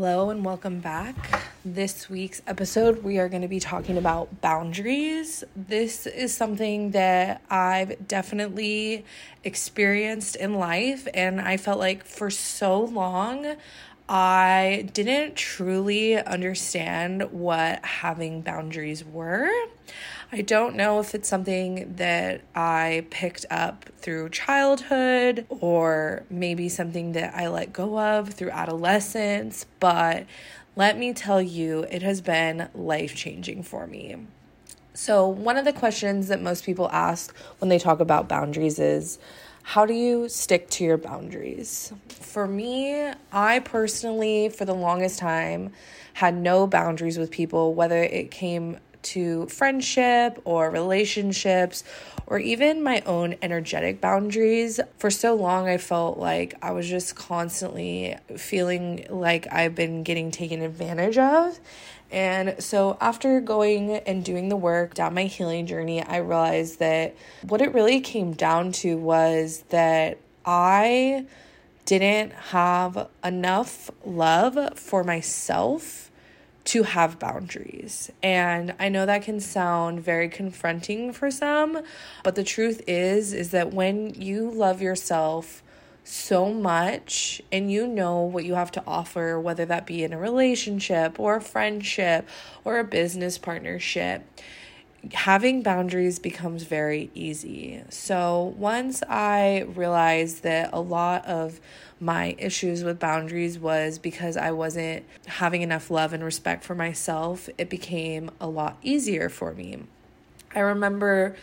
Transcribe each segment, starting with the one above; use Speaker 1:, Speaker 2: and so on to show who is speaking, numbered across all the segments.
Speaker 1: Hello and welcome back. This week's episode, we are going to be talking about boundaries. This is something that I've definitely experienced in life, and I felt like for so long I didn't truly understand what having boundaries were. I don't know if it's something that I picked up through childhood or maybe something that I let go of through adolescence, but let me tell you, it has been life changing for me. So, one of the questions that most people ask when they talk about boundaries is how do you stick to your boundaries? For me, I personally, for the longest time, had no boundaries with people, whether it came to friendship or relationships or even my own energetic boundaries. For so long, I felt like I was just constantly feeling like I've been getting taken advantage of. And so, after going and doing the work down my healing journey, I realized that what it really came down to was that I didn't have enough love for myself to have boundaries. And I know that can sound very confronting for some, but the truth is is that when you love yourself so much and you know what you have to offer whether that be in a relationship or a friendship or a business partnership, having boundaries becomes very easy. So once I realized that a lot of my issues with boundaries was because I wasn't having enough love and respect for myself, it became a lot easier for me. I remember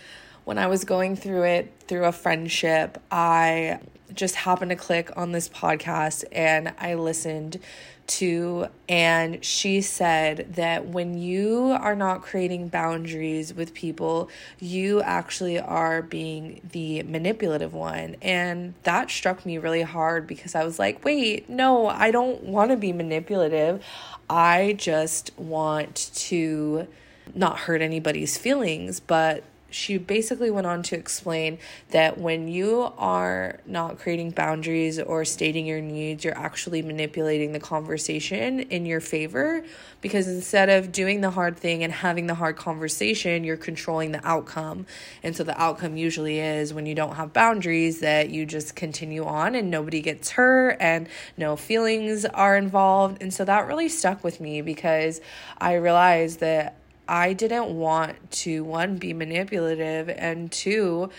Speaker 1: when I was going through it through a friendship, I just happened to click on this podcast and I listened to, and she said that when you are not creating boundaries with people, you actually are being the manipulative one. And that struck me really hard because I was like, wait, no, I don't want to be manipulative. I just want to not hurt anybody's feelings, but she basically went on to explain that when you are not creating boundaries or stating your needs, you're actually manipulating the conversation in your favor because instead of doing the hard thing and having the hard conversation, you're controlling the outcome. And so the outcome usually is when you don't have boundaries that you just continue on and nobody gets hurt and no feelings are involved. And so that really stuck with me because I realized that I didn't want to, one, be manipulative, and two,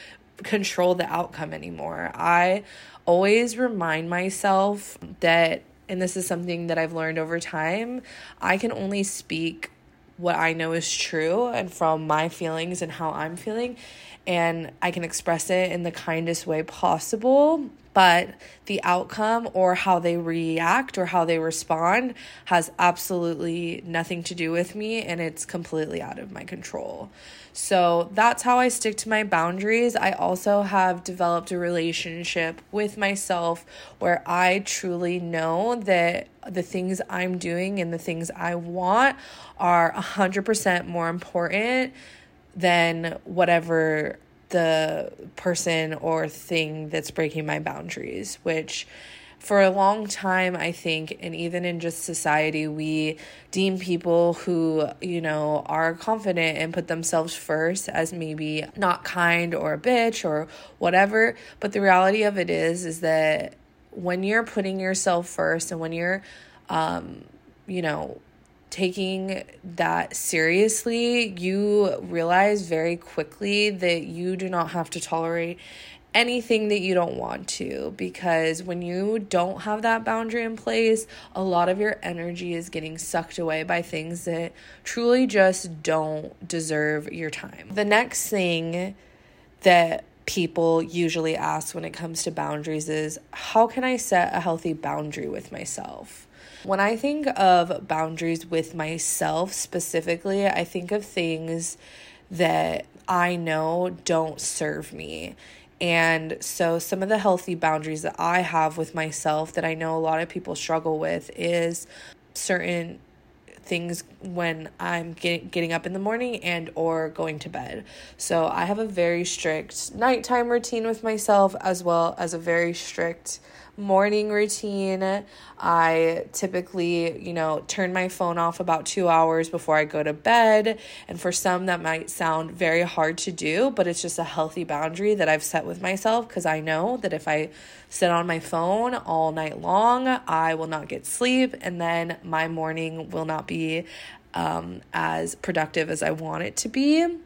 Speaker 1: control the outcome anymore. I always remind myself that, and this is something that I've learned over time, I can only speak what I know is true and from my feelings and how I'm feeling, and I can express it in the kindest way possible but the outcome or how they react or how they respond has absolutely nothing to do with me and it's completely out of my control. So that's how I stick to my boundaries. I also have developed a relationship with myself where I truly know that the things I'm doing and the things I want are 100% more important than whatever the person or thing that's breaking my boundaries, which for a long time, I think, and even in just society, we deem people who, you know, are confident and put themselves first as maybe not kind or a bitch or whatever. But the reality of it is, is that when you're putting yourself first and when you're, um, you know, taking that seriously, you realize very quickly that you do not have to tolerate anything that you don't want to because when you don't have that boundary in place, a lot of your energy is getting sucked away by things that truly just don't deserve your time. The next thing that people usually ask when it comes to boundaries is how can I set a healthy boundary with myself? When I think of boundaries with myself specifically, I think of things that I know don't serve me. And so, some of the healthy boundaries that I have with myself that I know a lot of people struggle with is certain things when I'm get, getting up in the morning and or going to bed. So I have a very strict nighttime routine with myself as well as a very strict morning routine. I typically, you know, turn my phone off about two hours before I go to bed. And for some, that might sound very hard to do, but it's just a healthy boundary that I've set with myself because I know that if I sit on my phone all night long, I will not get sleep. And then my morning will not be um, as productive as I want it to be.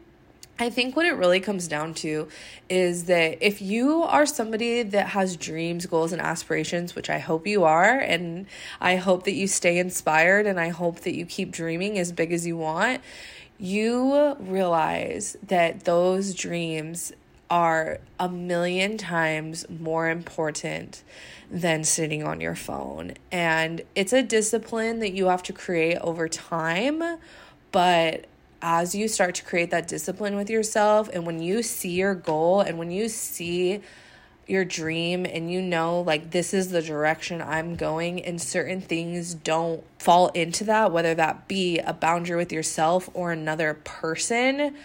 Speaker 1: I think what it really comes down to is that if you are somebody that has dreams, goals, and aspirations, which I hope you are, and I hope that you stay inspired and I hope that you keep dreaming as big as you want, you realize that those dreams are a million times more important than sitting on your phone. And it's a discipline that you have to create over time, but as you start to create that discipline with yourself, and when you see your goal and when you see your dream and you know like this is the direction I'm going and certain things don't fall into that whether that be a boundary with yourself or another person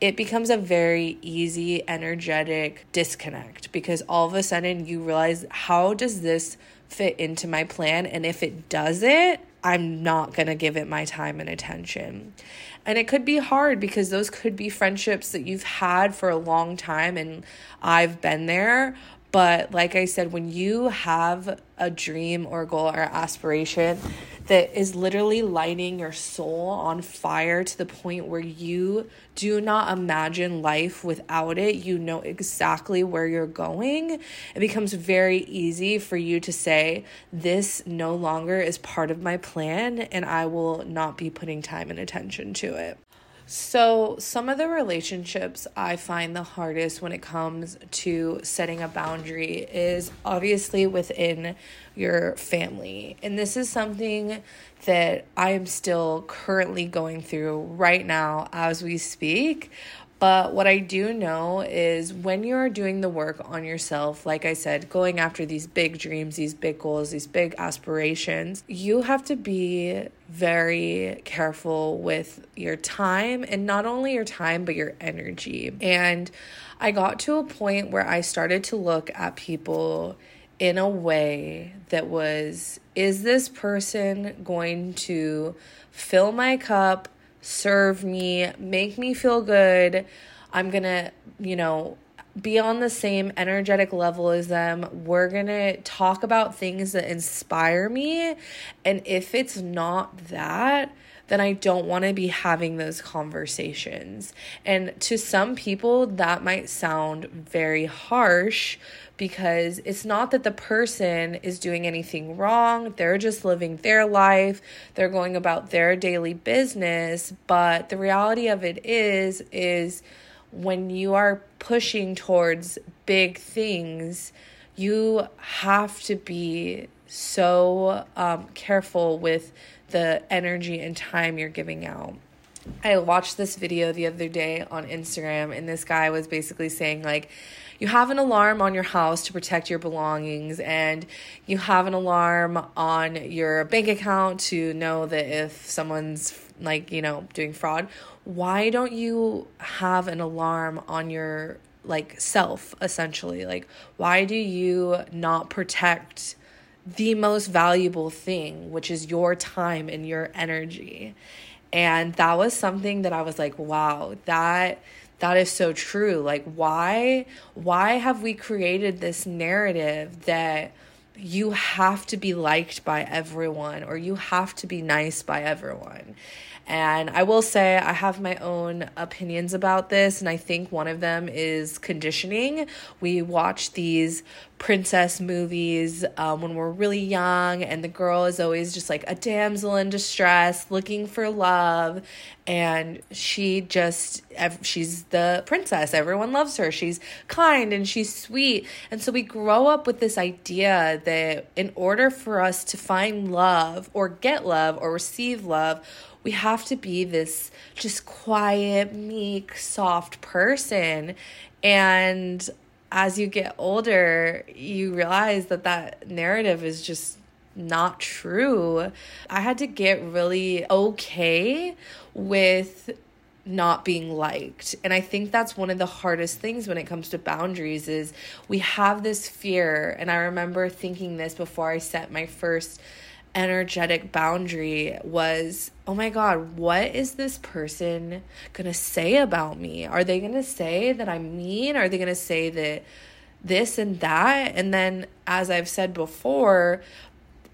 Speaker 1: it becomes a very easy energetic disconnect because all of a sudden you realize how does this fit into my plan and if it doesn't I'm not going to give it my time and attention. And it could be hard because those could be friendships that you've had for a long time, and I've been there. But like I said, when you have a dream or goal or aspiration that is literally lighting your soul on fire to the point where you do not imagine life without it, you know exactly where you're going, it becomes very easy for you to say, This no longer is part of my plan, and I will not be putting time and attention to it. So, some of the relationships I find the hardest when it comes to setting a boundary is obviously within your family. And this is something that I am still currently going through right now as we speak. But what I do know is when you're doing the work on yourself, like I said, going after these big dreams, these big goals, these big aspirations, you have to be very careful with your time and not only your time, but your energy. And I got to a point where I started to look at people in a way that was is this person going to fill my cup? Serve me, make me feel good. I'm going to, you know, be on the same energetic level as them. We're going to talk about things that inspire me. And if it's not that, then I don't want to be having those conversations. And to some people, that might sound very harsh because it's not that the person is doing anything wrong. They're just living their life, they're going about their daily business. But the reality of it is, is when you are pushing towards big things, you have to be so um, careful with the energy and time you're giving out. I watched this video the other day on Instagram, and this guy was basically saying, like, you have an alarm on your house to protect your belongings and you have an alarm on your bank account to know that if someone's like you know doing fraud why don't you have an alarm on your like self essentially like why do you not protect the most valuable thing which is your time and your energy. And that was something that I was like wow that that is so true. Like why why have we created this narrative that you have to be liked by everyone or you have to be nice by everyone and I will say I have my own opinions about this, and I think one of them is conditioning. We watch these princess movies um, when we're really young, and the girl is always just like a damsel in distress looking for love. And she just, she's the princess. Everyone loves her. She's kind and she's sweet. And so we grow up with this idea that in order for us to find love or get love or receive love, we have to be this just quiet, meek, soft person. And as you get older, you realize that that narrative is just not true. I had to get really okay with not being liked. And I think that's one of the hardest things when it comes to boundaries is we have this fear and I remember thinking this before I set my first energetic boundary was oh my god what is this person to say about me? Are they to say that i'm mean? Are they to say that this and that? And then as i've said before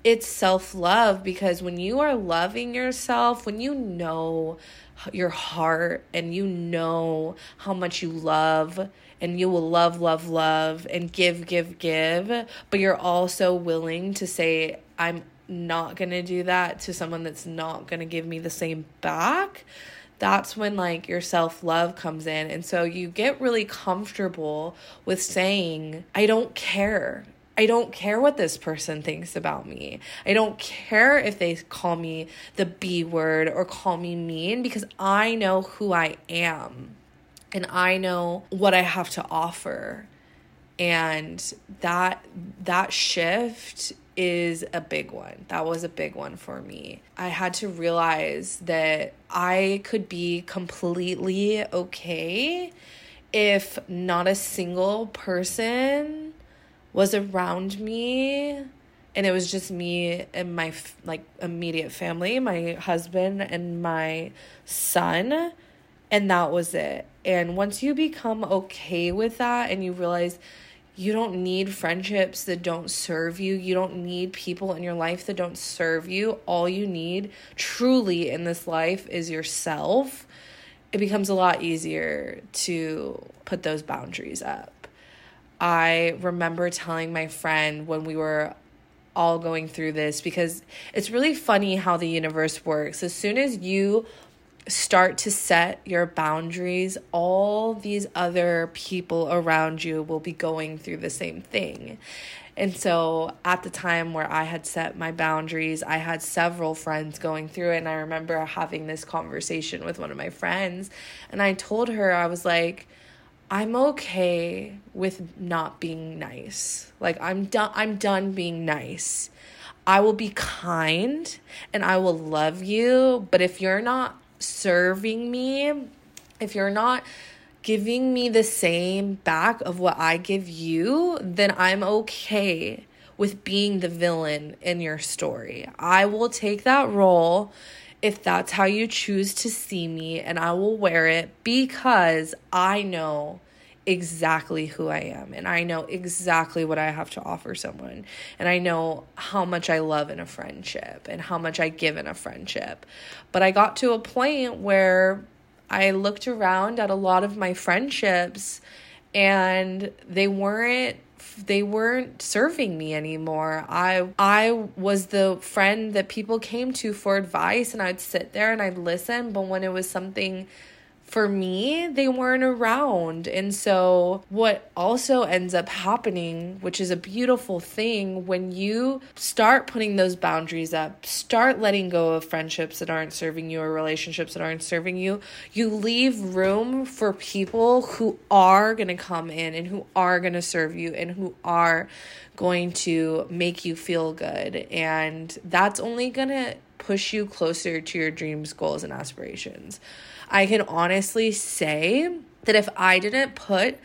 Speaker 1: it's self-love because when you are loving yourself when you know your heart and you know how much you love and you will love, love, love and give, give, give, but you're also willing to say, I'm not going to do that to someone that's not going to give me the same back. That's when like your self love comes in. And so you get really comfortable with saying, I don't care. I don't care what this person thinks about me. I don't care if they call me the B word or call me mean because I know who I am and I know what I have to offer. And that that shift is a big one. That was a big one for me. I had to realize that I could be completely okay if not a single person was around me and it was just me and my like immediate family, my husband and my son, and that was it. And once you become okay with that and you realize you don't need friendships that don't serve you, you don't need people in your life that don't serve you. All you need truly in this life is yourself. It becomes a lot easier to put those boundaries up. I remember telling my friend when we were all going through this because it's really funny how the universe works. As soon as you start to set your boundaries, all these other people around you will be going through the same thing. And so at the time where I had set my boundaries, I had several friends going through it. And I remember having this conversation with one of my friends. And I told her, I was like, I'm okay with not being nice. Like I'm done I'm done being nice. I will be kind and I will love you, but if you're not serving me, if you're not giving me the same back of what I give you, then I'm okay with being the villain in your story. I will take that role if that's how you choose to see me, and I will wear it because I know exactly who I am and I know exactly what I have to offer someone and I know how much I love in a friendship and how much I give in a friendship. But I got to a point where I looked around at a lot of my friendships and they weren't they weren't serving me anymore. I I was the friend that people came to for advice and I'd sit there and I'd listen, but when it was something for me, they weren't around. And so, what also ends up happening, which is a beautiful thing, when you start putting those boundaries up, start letting go of friendships that aren't serving you or relationships that aren't serving you, you leave room for people who are going to come in and who are going to serve you and who are going to make you feel good. And that's only going to push you closer to your dreams, goals, and aspirations. I can honestly say that if I didn't put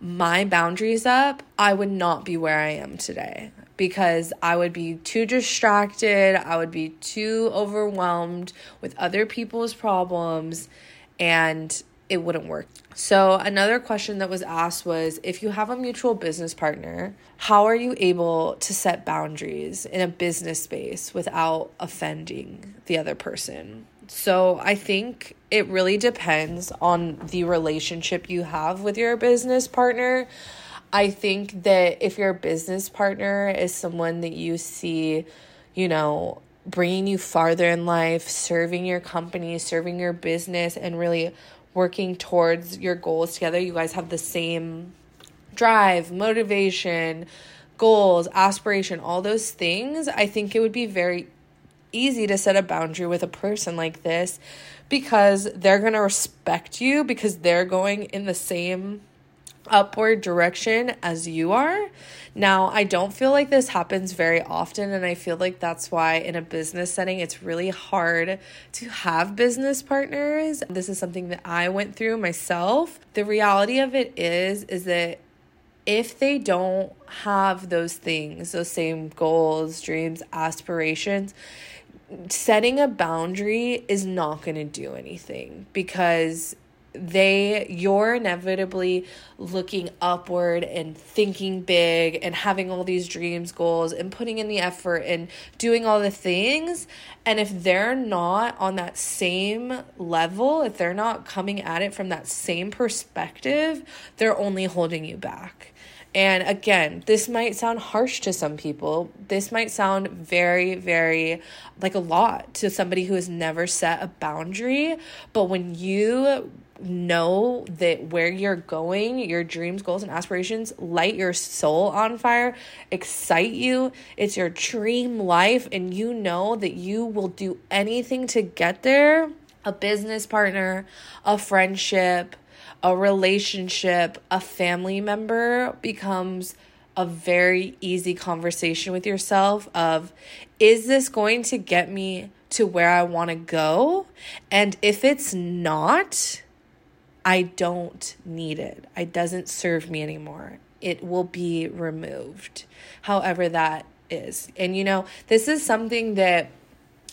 Speaker 1: my boundaries up, I would not be where I am today because I would be too distracted, I would be too overwhelmed with other people's problems, and it wouldn't work. So, another question that was asked was if you have a mutual business partner, how are you able to set boundaries in a business space without offending the other person? So, I think it really depends on the relationship you have with your business partner. I think that if your business partner is someone that you see, you know, bringing you farther in life, serving your company, serving your business, and really working towards your goals together. You guys have the same drive, motivation, goals, aspiration, all those things. I think it would be very easy to set a boundary with a person like this because they're going to respect you because they're going in the same upward direction as you are. Now, I don't feel like this happens very often, and I feel like that's why in a business setting, it's really hard to have business partners. This is something that I went through myself. The reality of it is, is that if they don't have those things, those same goals, dreams, aspirations, setting a boundary is not going to do anything because they you're inevitably looking upward and thinking big and having all these dreams goals and putting in the effort and doing all the things. And if they're not on that same level if they're not coming at it from that same perspective they're only holding you back and again, this might sound harsh to some people. This might sound very, very like a lot to somebody who has never set a boundary. But when you know that where you're going, your dreams, goals, and aspirations light your soul on fire, excite you, it's your dream life, and you know that you will do anything to get there a business partner, a friendship, a relationship, a family member becomes a very easy conversation with yourself of is this going to get me to where I want to go? And if it's not, I don't need it. It doesn't serve me anymore. It will be removed. However that is. And you know, this is something that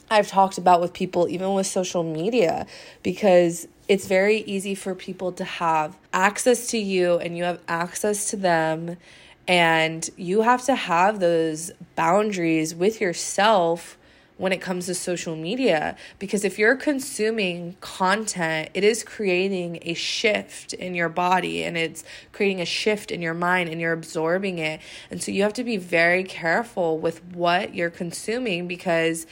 Speaker 1: I've talked about with people even with social media because it's very easy for people to have access to you and you have access to them. And you have to have those boundaries with yourself when it comes to social media. Because if you're consuming content it is creating a shift in your body and it's creating a shift in your mind and you're absorbing it. And so you have to be very careful with what you're consuming because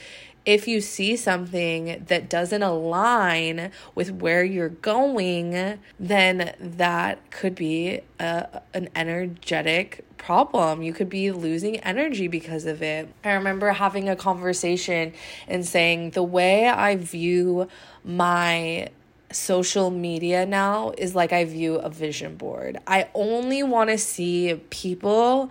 Speaker 1: if you see something that doesn't align with where you're going, then that could be a, an energetic problem. You could be losing energy because of it. I remember having a conversation and saying the way I view my social media now is like I view a vision board. I only want to see people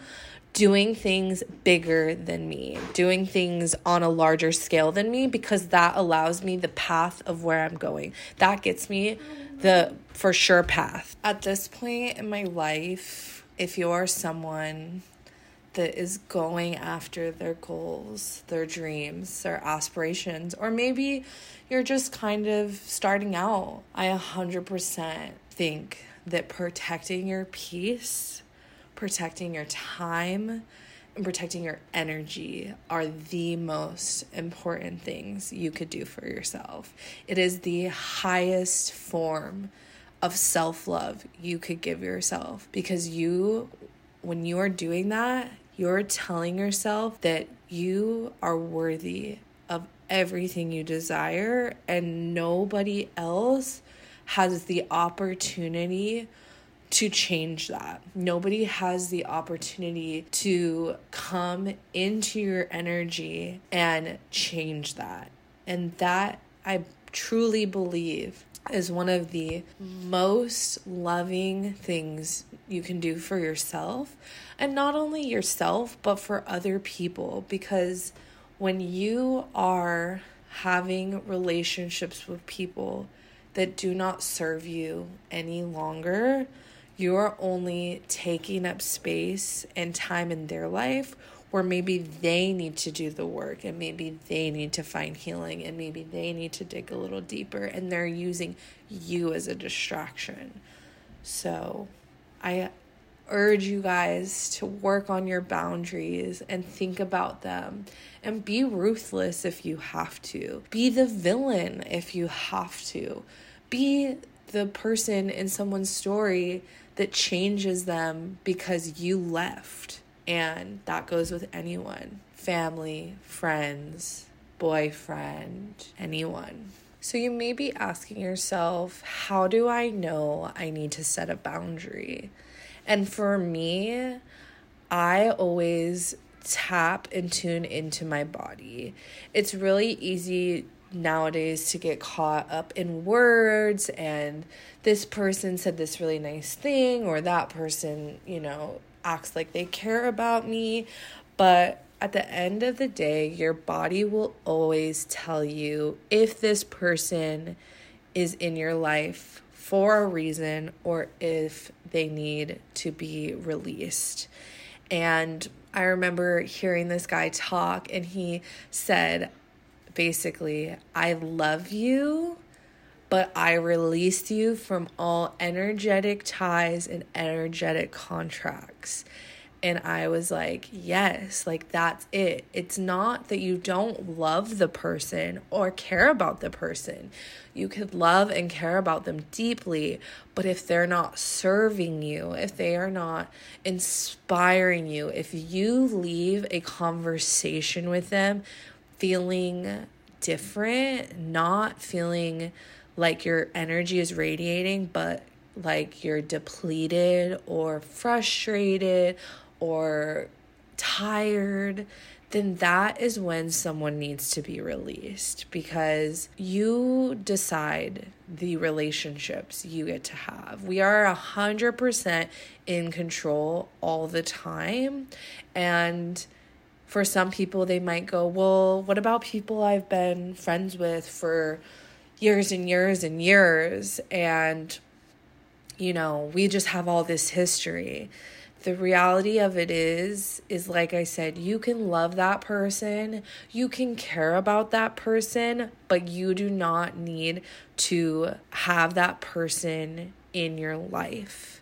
Speaker 1: doing things bigger than me, doing things on a larger scale than me, because that allows me the path of where I'm going. That gets me the for sure path. At this point in my life, if you're someone that is going after their goals, their dreams, their aspirations, or maybe you're just kind of starting out, I 100% think that protecting your peace protecting your time and protecting your energy are the most important things you could do for yourself. It is the highest form of self love you could give yourself because you, when you are doing that, you're telling yourself that you are worthy of everything you desire and nobody else has the opportunity to change that. Nobody has the opportunity to come into your energy and change that. And that I truly believe is one of the most loving things you can do for yourself. And not only yourself, but for other people. Because when you are having relationships with people that do not serve you any longer, you're only taking up space and time in their life where maybe they need to do the work and maybe they need to find healing and maybe they need to dig a little deeper and they're using you as a distraction. So, I urge you guys to work on your boundaries and think about them and be ruthless if you have to. Be the villain if you have to. Be the person in someone's story that changes them because you left. And that goes with anyone family, friends, boyfriend, anyone. So you may be asking yourself, how do I know I need to set a boundary? And for me, I always tap and tune into my body. It's really easy nowadays to get caught up in words and this person said this really nice thing or that person, you know, acts like they care about me. But at the end of the day, your body will always tell you if this person is in your life for a reason or if they need to be released. And I remember hearing this guy talk, and he said basically, I love you, but I released you from all energetic ties and energetic contracts. And I was like, yes, like that's it. It's not that you don't love the person or care about the person. You could love and care about them deeply, but if they're not serving you, if they are not inspiring you, if you leave a conversation with them feeling different, not feeling like your energy is radiating, but like you're depleted or frustrated or tired, then that is when someone needs to be released because you decide the relationships you get to have. We are a hundred percent in control all the time. And for some people, they might go, Well, what about people I've been friends with for years and years and years? And, you know, we just have all this history the reality of it is is like i said you can love that person you can care about that person but you do not need to have that person in your life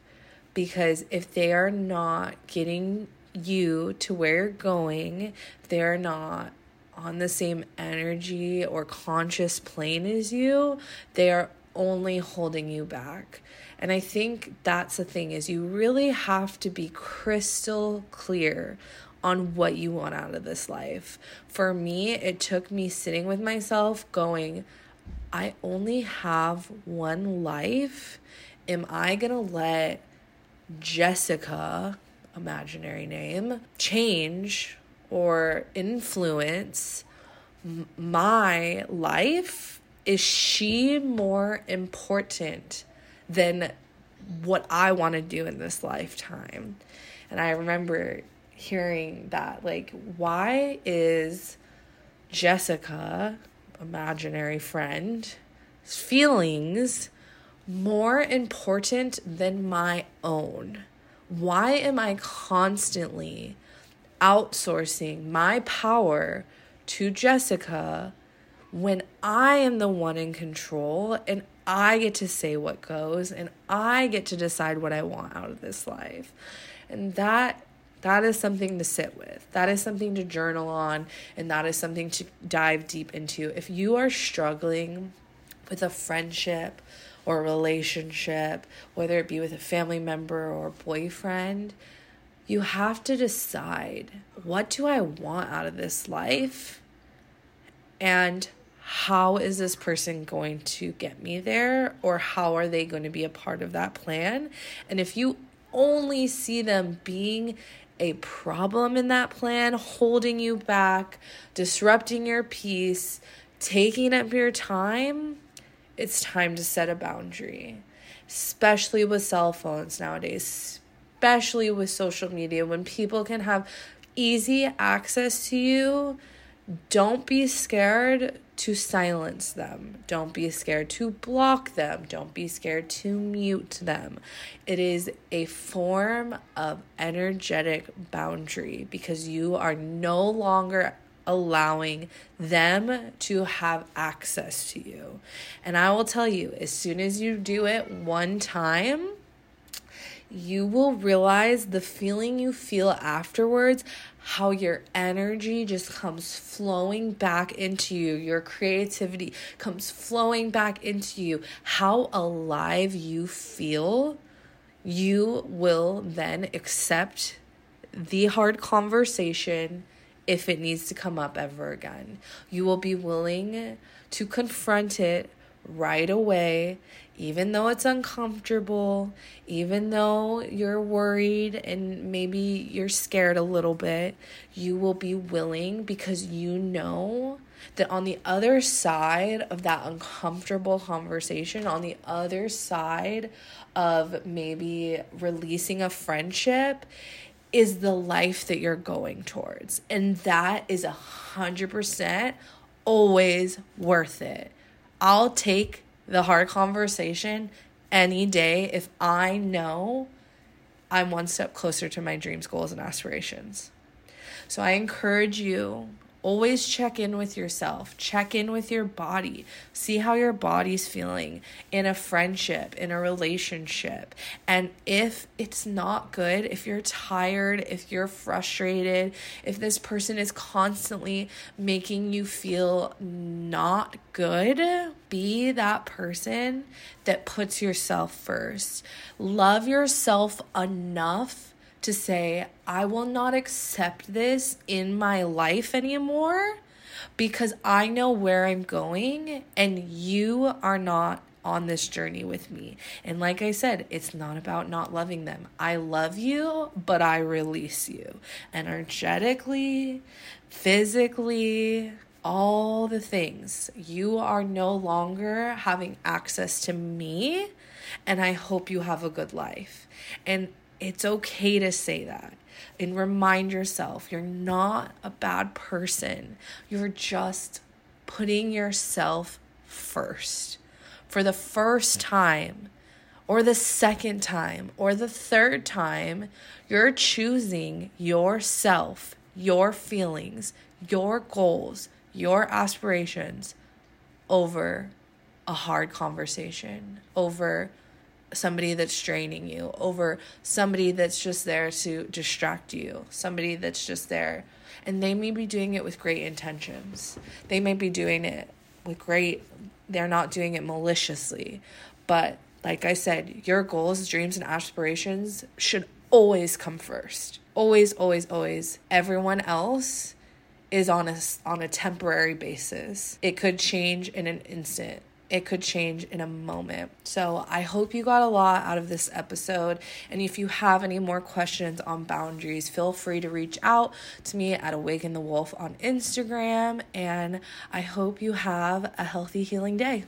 Speaker 1: because if they are not getting you to where you're going they're not on the same energy or conscious plane as you they are only holding you back and I think that's the thing is you really have to be crystal clear on what you want out of this life. For me, it took me sitting with myself going, I only have one life. Am I going to let Jessica, imaginary name, change or influence my life? Is she more important than what I want to do in this lifetime. And I remember hearing that like why is Jessica, imaginary friend, feelings more important than my own? Why am I constantly outsourcing my power to Jessica when I am the one in control and I get to say what goes and I get to decide what I want out of this life. And that that is something to sit with. That is something to journal on and that is something to dive deep into. If you are struggling with a friendship or a relationship, whether it be with a family member or boyfriend, you have to decide what do I want out of this life? And how is this person going to get me there or how are they going to be a part of that plan and if you only see them being a problem in that plan holding you back disrupting your peace taking up your time it's time to set a boundary especially with cell phones nowadays especially with social media when people can have easy access to you don't be scared to silence them. Don't be scared to block them. Don't be scared to mute them. It is a form of energetic boundary because you are no longer allowing them to have access to you. And I will tell you, as soon as you do it one time, you will realize the feeling you feel afterwards, how your energy just comes flowing back into you, your creativity comes flowing back into you, how alive you feel. You will then accept the hard conversation if it needs to come up ever again. You will be willing to confront it right away, even though it's uncomfortable, even though you're worried and maybe you're scared a little bit, you will be willing because you know that on the other side of that uncomfortable conversation, on the other side of maybe releasing a friendship, is the life that you're going towards. And that is a hundred percent always worth it. I'll take the hard conversation any day if I know I'm one step closer to my dreams, goals, and aspirations. So I encourage you Always check in with yourself, check in with your body, see how your body's feeling in a friendship, in a relationship. And if it's not good, if you're tired, if you're frustrated, if this person is constantly making you feel not good, be that person that puts yourself first. Love yourself enough to say, I will not accept this in my life anymore because I know where I'm going and you are not on this journey with me. And like I said, it's not about not loving them. I love you, but I release you energetically, physically, all the things. You are no longer having access to me, and I hope you have a good life. And it's okay to say that and remind yourself you're not a bad person. You're just putting yourself first. For the first time, or the second time, or the third time, you're choosing yourself, your feelings, your goals, your aspirations over a hard conversation, over somebody that's draining you, over somebody that's just there to distract you, somebody that's just there. And they may be doing it with great intentions. They may be doing it with great, they're not doing it maliciously. But like I said, your goals, dreams, and aspirations should always come first. Always, always, always. Everyone else is on a, on a temporary basis. It could change in an instant it could change in a moment. So I hope you got a lot out of this episode. And if you have any more questions on boundaries, feel free to reach out to me at Awaken the Wolfe on Instagram. And I hope you have a healthy, healing day.